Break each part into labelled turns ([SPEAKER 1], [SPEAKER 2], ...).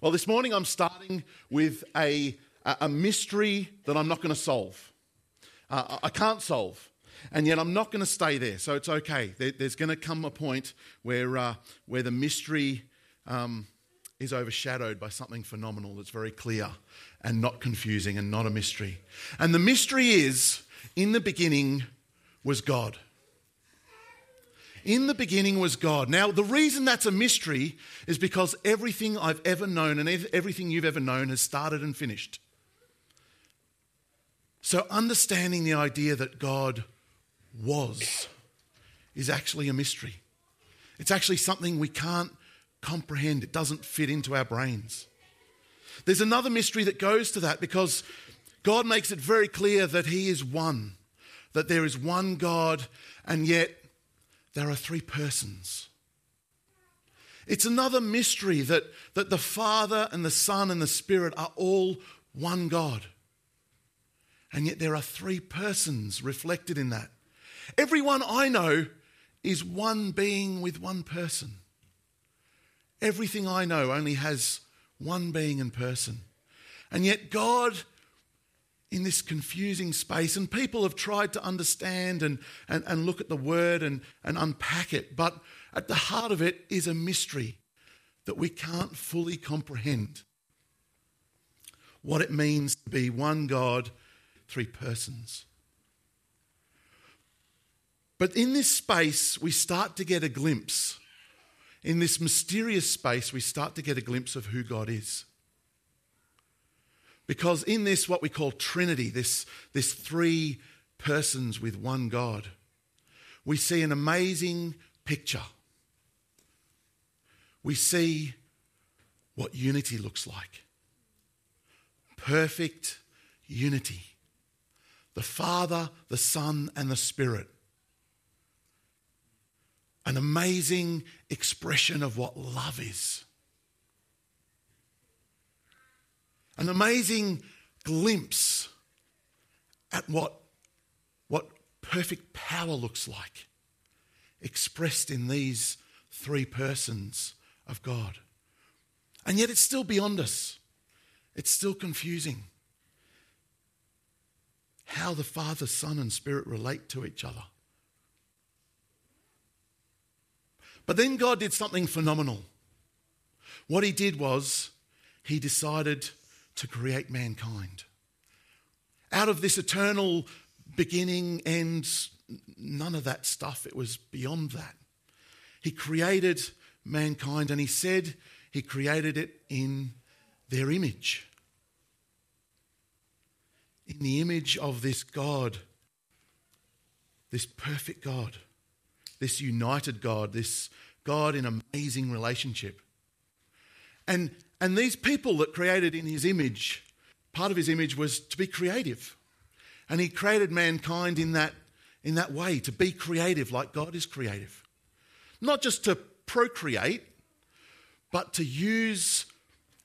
[SPEAKER 1] Well, this morning I'm starting with a, a mystery that I'm not going to solve. Uh, I can't solve. And yet I'm not going to stay there, so it's okay. There, there's going to come a point where, uh, where the mystery um, is overshadowed by something phenomenal that's very clear and not confusing and not a mystery. And the mystery is in the beginning was God. In the beginning was God. Now, the reason that's a mystery is because everything I've ever known and everything you've ever known has started and finished. So, understanding the idea that God was is actually a mystery. It's actually something we can't comprehend, it doesn't fit into our brains. There's another mystery that goes to that because God makes it very clear that He is one, that there is one God, and yet there are three persons. It's another mystery that, that the Father and the Son and the Spirit are all one God. And yet there are three persons reflected in that. Everyone I know is one being with one person. Everything I know only has one being and person. And yet God in this confusing space. And people have tried to understand and, and, and look at the word and, and unpack it. But at the heart of it is a mystery that we can't fully comprehend. What it means to be one God, three persons. But in this space, we start to get a glimpse. In this mysterious space, we start to get a glimpse of who God is. Because in this, what we call Trinity, this, this three persons with one God, we see an amazing picture. We see what unity looks like perfect unity. The Father, the Son, and the Spirit. An amazing expression of what love is. An amazing glimpse at what, what perfect power looks like, expressed in these three persons of God. And yet it's still beyond us, it's still confusing. How the Father, Son, and Spirit relate to each other. But then God did something phenomenal. What he did was he decided to create mankind. Out of this eternal beginning, ends, none of that stuff. It was beyond that. He created mankind and he said he created it in their image. In the image of this God, this perfect God, this united God, this God in amazing relationship. And and these people that created in his image, part of his image was to be creative. And he created mankind in that, in that way, to be creative like God is creative. Not just to procreate, but to use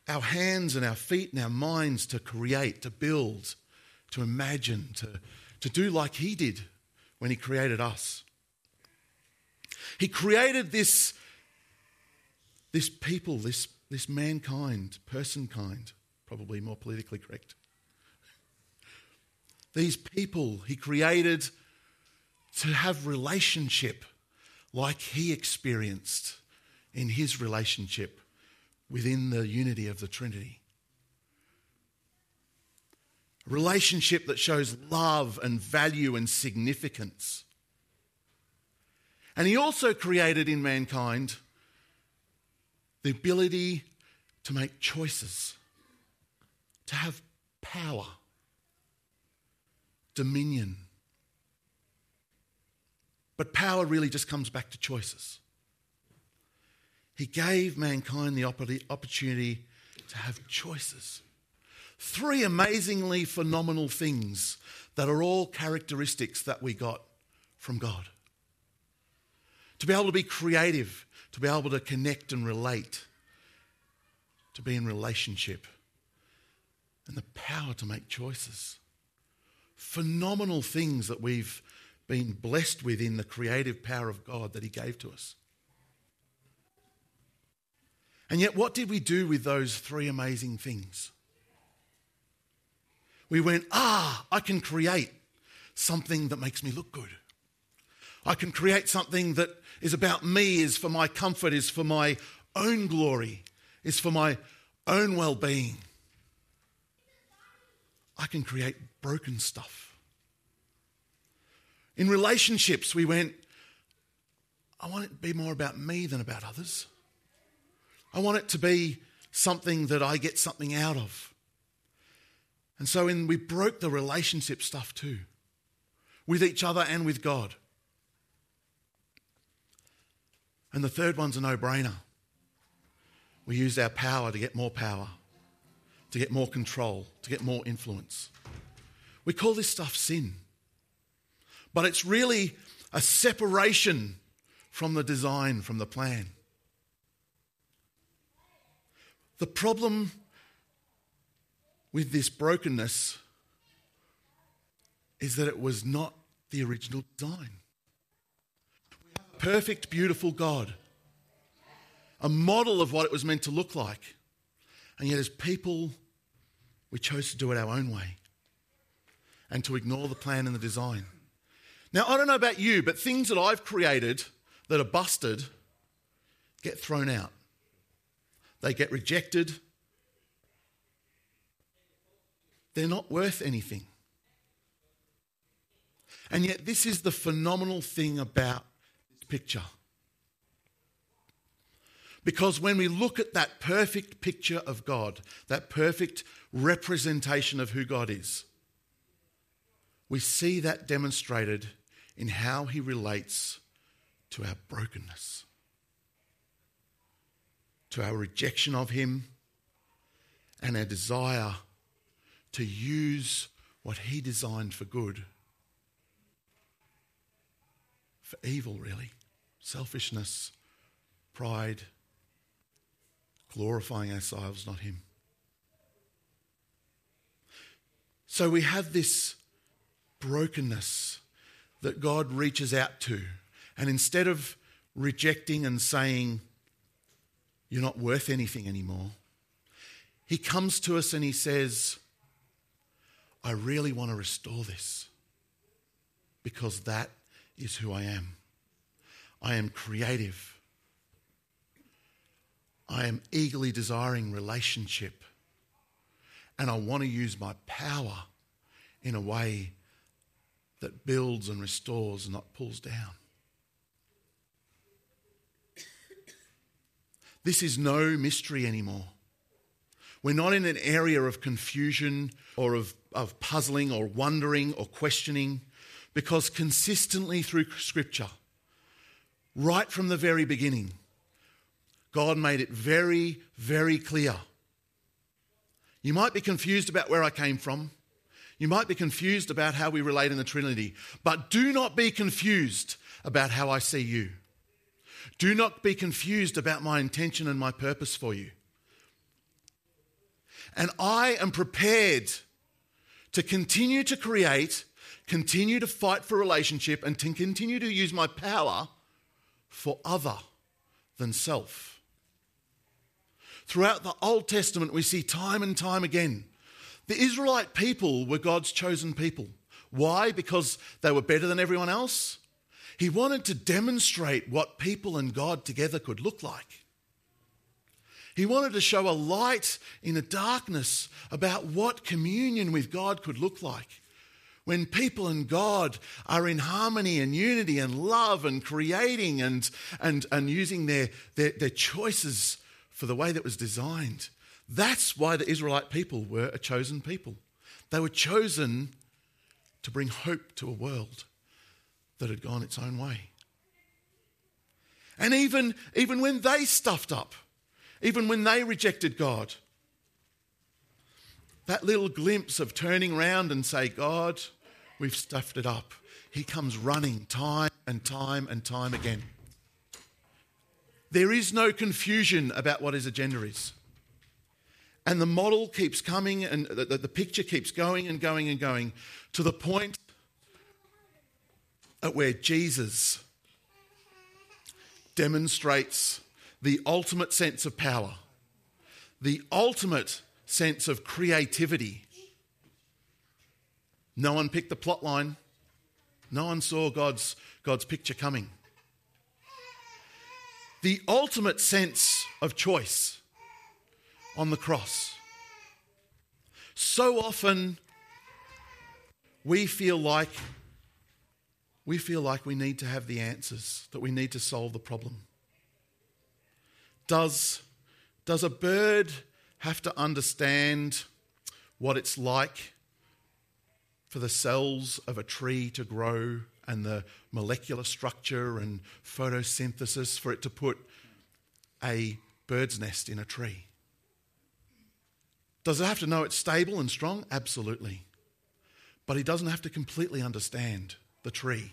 [SPEAKER 1] our hands and our feet and our minds to create, to build, to imagine, to, to do like he did when he created us. He created this, this people, this this mankind, person kind, probably more politically correct. These people he created to have relationship like he experienced in his relationship within the unity of the Trinity. A relationship that shows love and value and significance. And he also created in mankind the ability to make choices, to have power, dominion. But power really just comes back to choices. He gave mankind the opportunity to have choices. Three amazingly phenomenal things that are all characteristics that we got from God. To be able to be creative, to be able to connect and relate, to be in relationship, and the power to make choices. Phenomenal things that we've been blessed with in the creative power of God that He gave to us. And yet, what did we do with those three amazing things? We went, ah, I can create something that makes me look good. I can create something that is about me, is for my comfort, is for my own glory, is for my own well being. I can create broken stuff. In relationships, we went, I want it to be more about me than about others. I want it to be something that I get something out of. And so in, we broke the relationship stuff too, with each other and with God. And the third one's a no brainer. We use our power to get more power, to get more control, to get more influence. We call this stuff sin. But it's really a separation from the design, from the plan. The problem with this brokenness is that it was not the original design perfect, beautiful God, a model of what it was meant to look like. And yet, as people, we chose to do it our own way and to ignore the plan and the design. Now, I don't know about you, but things that I've created that are busted get thrown out, they get rejected. They're not worth anything. And yet, this is the phenomenal thing about picture. Because when we look at that perfect picture of God, that perfect representation of who God is, we see that demonstrated in how he relates to our brokenness, to our rejection of him, and our desire to use what he designed for good for evil, really selfishness, pride, glorifying ourselves, not Him. So we have this brokenness that God reaches out to. And instead of rejecting and saying, You're not worth anything anymore, He comes to us and He says, I really want to restore this because that is who I am. I am creative. I am eagerly desiring relationship. And I want to use my power in a way that builds and restores and not pulls down. This is no mystery anymore. We're not in an area of confusion or of, of puzzling or wondering or questioning because consistently through Scripture, right from the very beginning, God made it very, very clear. You might be confused about where I came from. You might be confused about how we relate in the Trinity, but do not be confused about how I see you. Do not be confused about my intention and my purpose for you. And I am prepared to continue to create continue to fight for relationship and to continue to use my power for other than self. Throughout the Old Testament, we see time and time again the Israelite people were God's chosen people. Why? Because they were better than everyone else? He wanted to demonstrate what people and God together could look like. He wanted to show a light in the darkness about what communion with God could look like when people and God are in harmony and unity and love and creating and, and, and using their, their, their choices for the way that was designed. That's why the Israelite people were a chosen people. They were chosen to bring hope to a world that had gone its own way. And even, even when they stuffed up, even when they rejected God, that little glimpse of turning around and say, God, we've stuffed it up. He comes running time and time and time again. There is no confusion about what his agenda is. And the model keeps coming and the, the, picture keeps going and going and going to the point at where Jesus demonstrates the ultimate sense of power, the ultimate sense of creativity. No one picked the plot line. No one saw God's, God's picture coming. The ultimate sense of choice on the cross. So often we feel like we feel like we need to have the answers, that we need to solve the problem. Does, does a bird have to understand what it's like for the cells of a tree to grow and the molecular structure and photosynthesis for it to put a bird's nest in a tree? Does it have to know it's stable and strong? Absolutely. But he doesn't have to completely understand the tree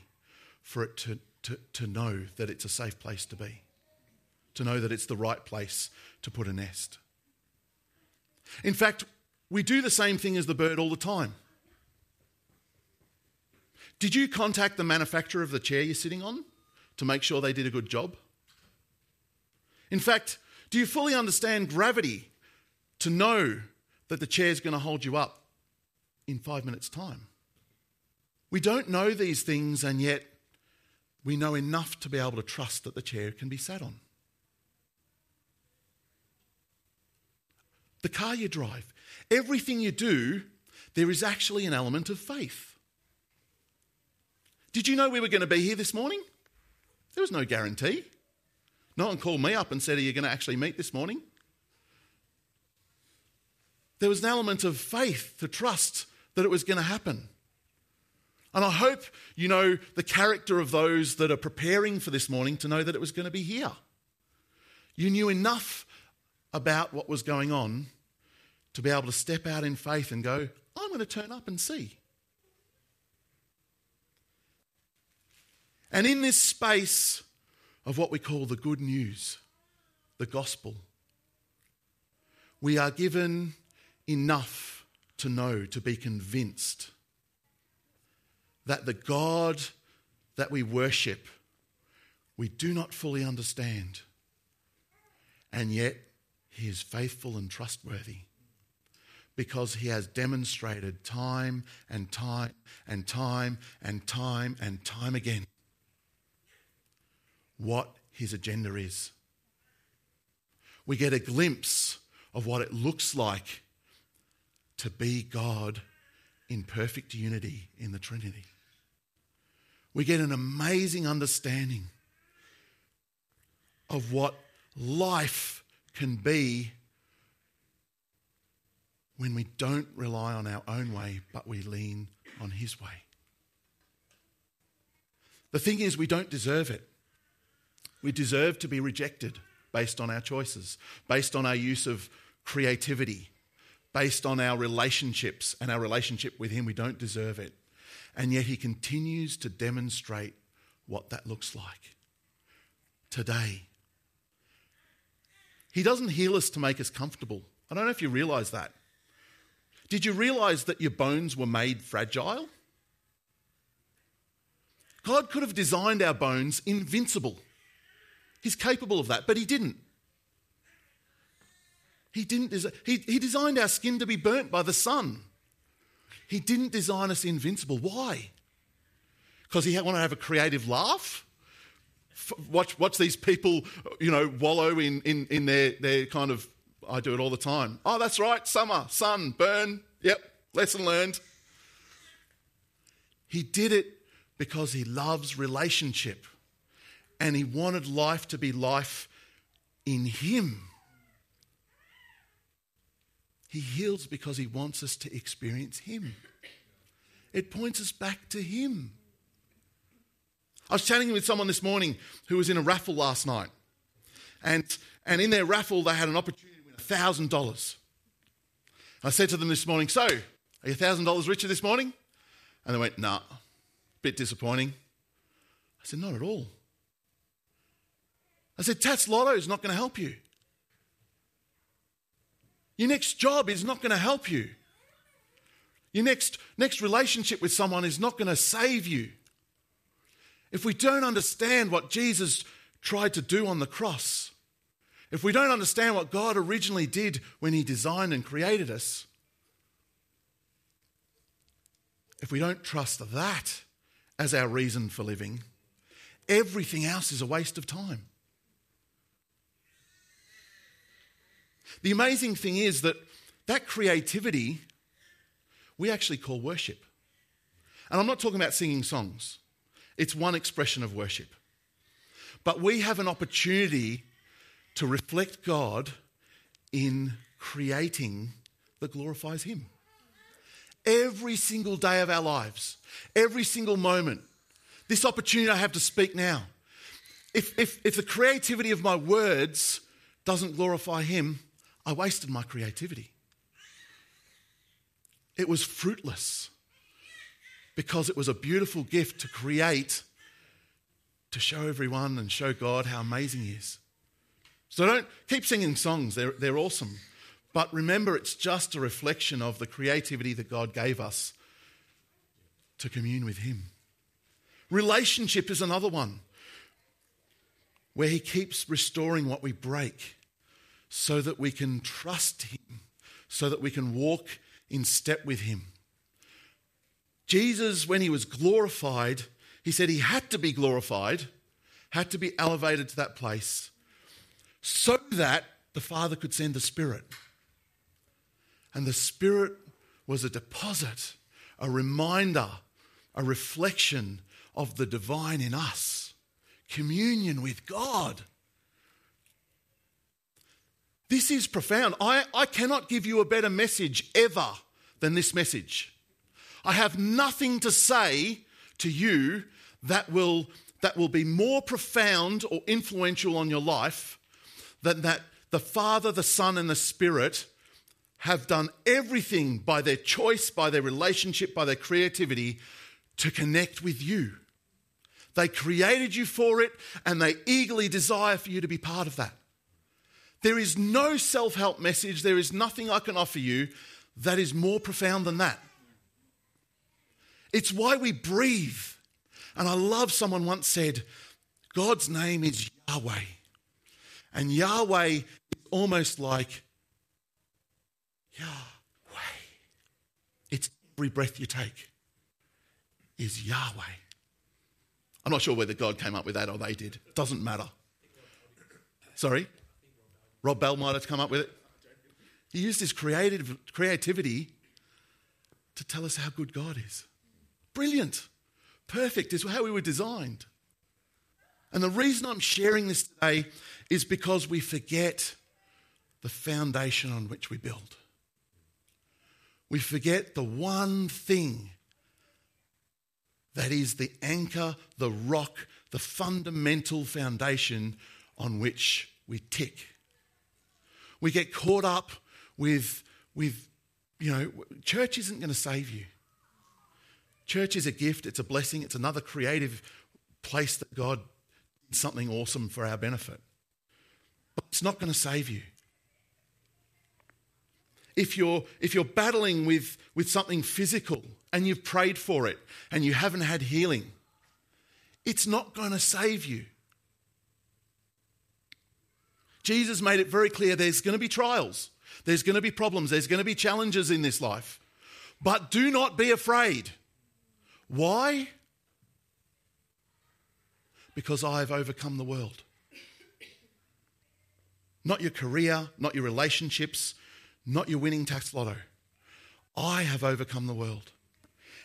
[SPEAKER 1] for it to, to, to know that it's a safe place to be, to know that it's the right place to put a nest. In fact, we do the same thing as the bird all the time. Did you contact the manufacturer of the chair you're sitting on to make sure they did a good job? In fact, do you fully understand gravity to know that the chair is going to hold you up in five minutes' time? We don't know these things, and yet we know enough to be able to trust that the chair can be sat on. The car you drive, everything you do, there is actually an element of faith. Did you know we were going to be here this morning? There was no guarantee. No one called me up and said, Are you going to actually meet this morning? There was an element of faith to trust that it was going to happen. And I hope you know the character of those that are preparing for this morning to know that it was going to be here. You knew enough about what was going on to be able to step out in faith and go, I'm going to turn up and see. And in this space of what we call the good news, the gospel, we are given enough to know, to be convinced that the God that we worship, we do not fully understand. And yet, He is faithful and trustworthy because He has demonstrated time and time and time and time and time again what His agenda is. We get a glimpse of what it looks like to be God in perfect unity in the Trinity we get an amazing understanding of what life can be when we don't rely on our own way, but we lean on His way. The thing is, we don't deserve it. We deserve to be rejected based on our choices, based on our use of creativity, based on our relationships and our relationship with Him. We don't deserve it. And yet he continues to demonstrate what that looks like today. He doesn't heal us to make us comfortable. I don't know if you realize that. Did you realize that your bones were made fragile? God could have designed our bones invincible. He's capable of that, but He didn't. He, didn't he, he designed our skin to be burnt by the sun. He didn't design us invincible. Why? Because he wanted to have a creative laugh? Watch, watch these people, you know, wallow in, in, in their, their kind of, I do it all the time. Oh, that's right, summer, sun, burn. Yep, lesson learned. He did it because he loves relationship and he wanted life to be life in him. He heals because he wants us to experience him. It points us back to him. I was chatting with someone this morning who was in a raffle last night. And, and in their raffle, they had an opportunity to win $1,000. I said to them this morning, So, are you $1,000 richer this morning? And they went, Nah, bit disappointing. I said, Not at all. I said, Tattslotto is not going to help you. Your next job is not going to help you. Your next, next relationship with someone is not going to save you. If we don't understand what Jesus tried to do on the cross, if we don't understand what God originally did when He designed and created us, if we don't trust that as our reason for living, everything else is a waste of time. The amazing thing is that that creativity we actually call worship. And I'm not talking about singing songs, it's one expression of worship. But we have an opportunity to reflect God in creating that glorifies Him. Every single day of our lives, every single moment, this opportunity I have to speak now. If, if, if the creativity of my words doesn't glorify Him, I wasted my creativity. It was fruitless because it was a beautiful gift to create to show everyone and show God how amazing He is. So don't keep singing songs, they're, they're awesome. But remember, it's just a reflection of the creativity that God gave us to commune with Him. Relationship is another one where He keeps restoring what we break so that we can trust Him, so that we can walk in step with Him. Jesus, when He was glorified, He said He had to be glorified, had to be elevated to that place so that the Father could send the Spirit. And the Spirit was a deposit, a reminder, a reflection of the divine in us, communion with God. This is profound. I, I cannot give you a better message ever than this message. I have nothing to say to you that will, that will be more profound or influential on your life than that the Father, the Son, and the Spirit have done everything by their choice, by their relationship, by their creativity to connect with you. They created you for it and they eagerly desire for you to be part of that. There is no self help message, there is nothing I can offer you that is more profound than that. It's why we breathe. And I love someone once said, God's name is Yahweh. And Yahweh is almost like Yahweh. It's every breath you take is Yahweh. I'm not sure whether God came up with that or they did. Doesn't matter. Sorry? Rob Bell might have come up with it. He used his creative, creativity to tell us how good God is. Brilliant. Perfect is how we were designed. And the reason I'm sharing this today is because we forget the foundation on which we build. We forget the one thing that is the anchor, the rock, the fundamental foundation on which we tick. We get caught up with, with you know, church isn't going to save you. Church is a gift, it's a blessing, it's another creative place that God did something awesome for our benefit. But it's not going to save you. If you're, if you're battling with, with something physical and you've prayed for it and you haven't had healing, it's not going to save you. Jesus made it very clear there's going to be trials, there's going to be problems, there's going to be challenges in this life. But do not be afraid. Why? Because I have overcome the world. Not your career, not your relationships, not your winning Tattslotto. I have overcome the world.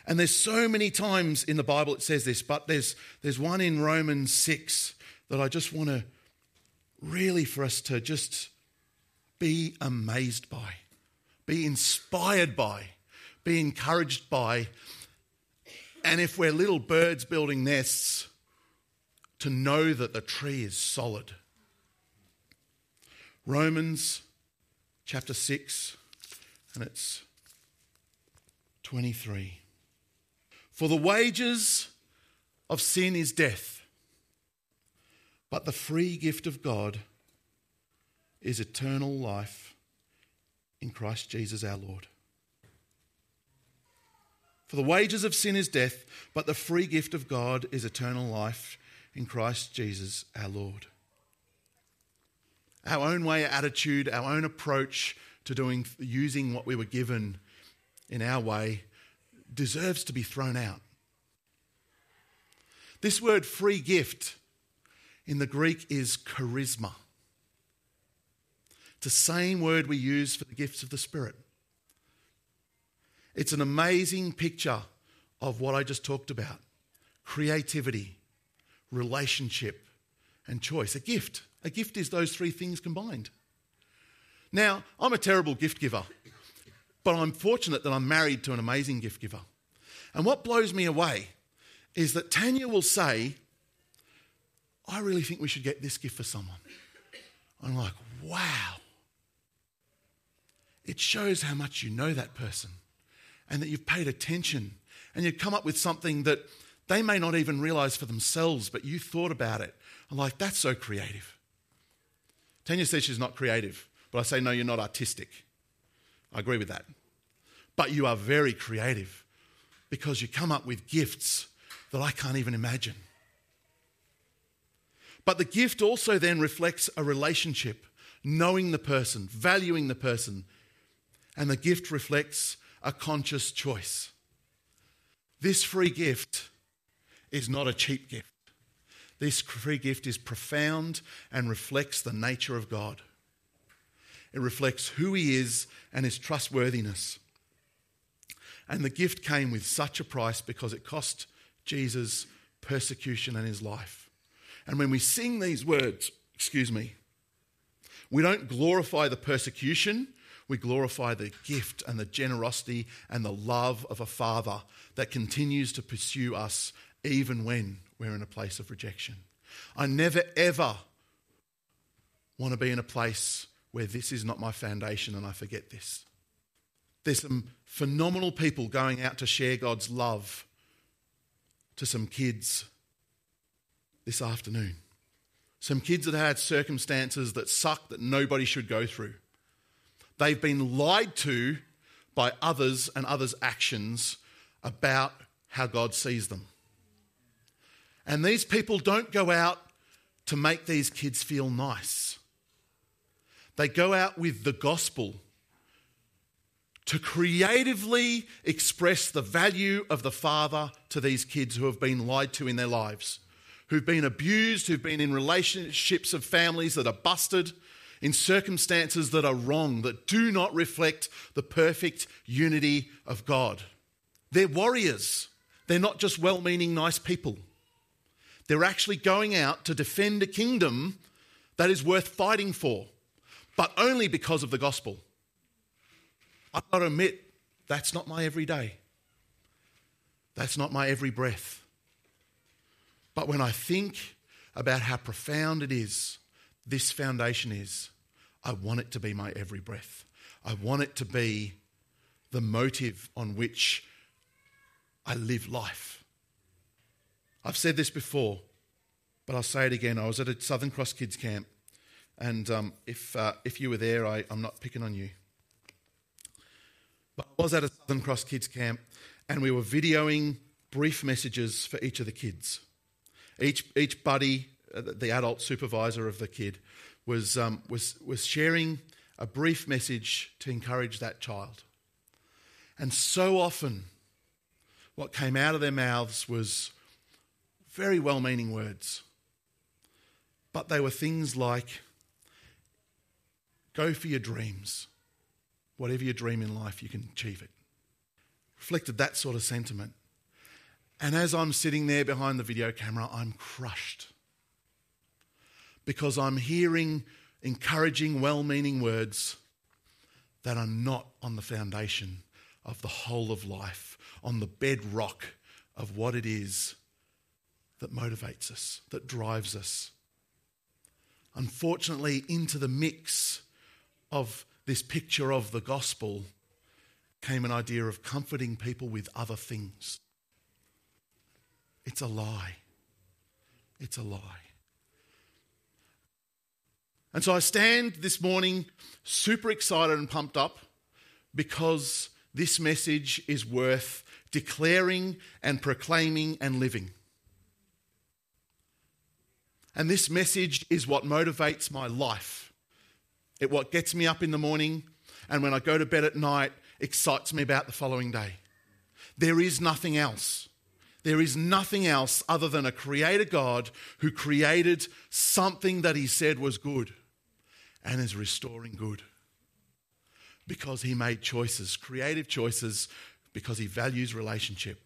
[SPEAKER 1] And there's so many times in the Bible it says this, but there's, there's one in Romans 6 that I just want to really for us to just be amazed by, be inspired by, be encouraged by. And if we're little birds building nests, to know that the tree is solid. Romans chapter 6, and it's 23. For the wages of sin is death, but the free gift of God is eternal life in Christ Jesus our Lord. For the wages of sin is death, but the free gift of God is eternal life in Christ Jesus our Lord. our own way, attitude, our own approach to doing, using what we were given in our way deserves to be thrown out. This word free gift in the Greek is charisma. It's the same word we use for the gifts of the Spirit. It's an amazing picture of what I just talked about creativity, relationship, and choice. A gift. A gift is those three things combined. Now, I'm a terrible gift giver, but I'm fortunate that I'm married to an amazing gift giver. And what blows me away is that Tanya will say, I really think we should get this gift for someone. I'm like, wow. It shows how much you know that person and that you've paid attention and you've come up with something that they may not even realize for themselves, but you thought about it. I'm like, that's so creative. Tanya says she's not creative, but I say, no, you're not artistic. I agree with that. But you are very creative because you come up with gifts that I can't even imagine. But the gift also then reflects a relationship, knowing the person, valuing the person. And the gift reflects a conscious choice. This free gift is not a cheap gift. This free gift is profound and reflects the nature of God. It reflects who He is and His trustworthiness. And the gift came with such a price because it cost Jesus persecution and His life. And when we sing these words, excuse me, we don't glorify the persecution, we glorify the gift and the generosity and the love of a Father that continues to pursue us even when we're in a place of rejection. I never, ever want to be in a place where this is not my foundation and I forget this. There's some phenomenal people going out to share God's love to some kids this afternoon. Some kids that had circumstances that suck that nobody should go through. They've been lied to by others and others' actions about how God sees them. And these people don't go out to make these kids feel nice. They go out with the gospel to creatively express the value of the Father to these kids who have been lied to in their lives, who've been abused, who've been in relationships of families that are busted, in circumstances that are wrong, that do not reflect the perfect unity of God. They're warriors, they're not just well meaning, nice people. They're actually going out to defend a kingdom that is worth fighting for, but only because of the gospel. I've got to admit, that's not my everyday. That's not my every breath. But when I think about how profound it is, this foundation is, I want it to be my every breath. I want it to be the motive on which I live life. I've said this before, but I'll say it again. I was at a Southern Cross Kids camp, and um, if, uh, if you were there, I, I'm not picking on you. But I was at a Southern Cross Kids camp and we were videoing brief messages for each of the kids. Each, each buddy, the adult supervisor of the kid, was, um, was, was sharing a brief message to encourage that child. And so often, what came out of their mouths was very well meaning words. But they were things like go for your dreams. Whatever you dream in life, you can achieve it. Reflected that sort of sentiment. And as I'm sitting there behind the video camera, I'm crushed because I'm hearing encouraging, well meaning words that are not on the foundation of the whole of life, on the bedrock of what it is that motivates us, that drives us. Unfortunately, into the mix of this picture of the gospel came an idea of comforting people with other things. It's a lie. It's a lie. And so I stand this morning super excited and pumped up because this message is worth declaring and proclaiming and living. And this message is what motivates my life It what gets me up in the morning and when I go to bed at night excites me about the following day. There is nothing else. There is nothing else other than a creator God who created something that he said was good and is restoring good. Because he made choices, creative choices, because he values relationship.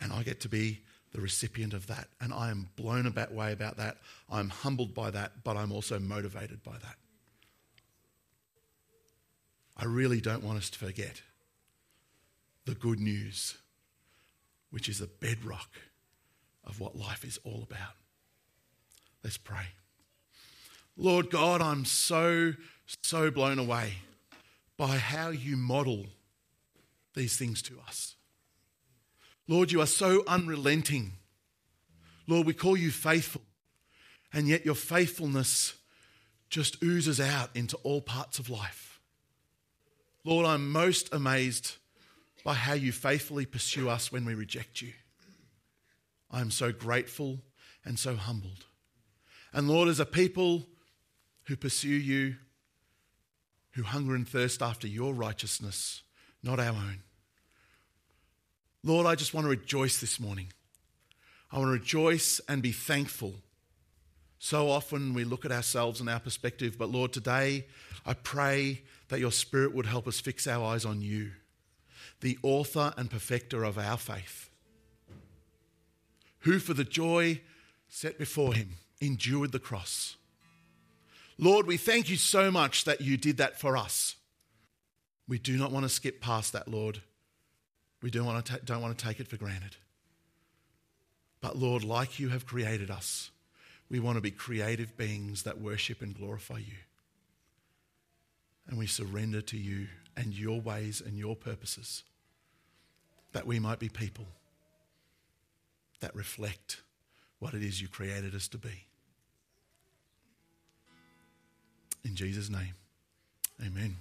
[SPEAKER 1] And I get to be the recipient of that. And I am blown away about that. I'm humbled by that, but I'm also motivated by that. I really don't want us to forget the good news, which is the bedrock of what life is all about. Let's pray. Lord God, I'm so, so blown away by how you model these things to us. Lord, you are so unrelenting. Lord, we call you faithful, and yet your faithfulness just oozes out into all parts of life. Lord, I'm most amazed by how you faithfully pursue us when we reject you. I am so grateful and so humbled. And Lord, as a people who pursue you, who hunger and thirst after your righteousness, not our own. Lord, I just want to rejoice this morning. I want to rejoice and be thankful. So often we look at ourselves and our perspective, but Lord, today I pray that your Spirit would help us fix our eyes on you, the author and perfecter of our faith, who for the joy set before him endured the cross. Lord, we thank you so much that you did that for us. We do not want to skip past that, Lord. We don't want to, ta- don't want to take it for granted. But Lord, like you have created us, we want to be creative beings that worship and glorify you. And we surrender to you and your ways and your purposes that we might be people that reflect what it is you created us to be. In Jesus' name, amen.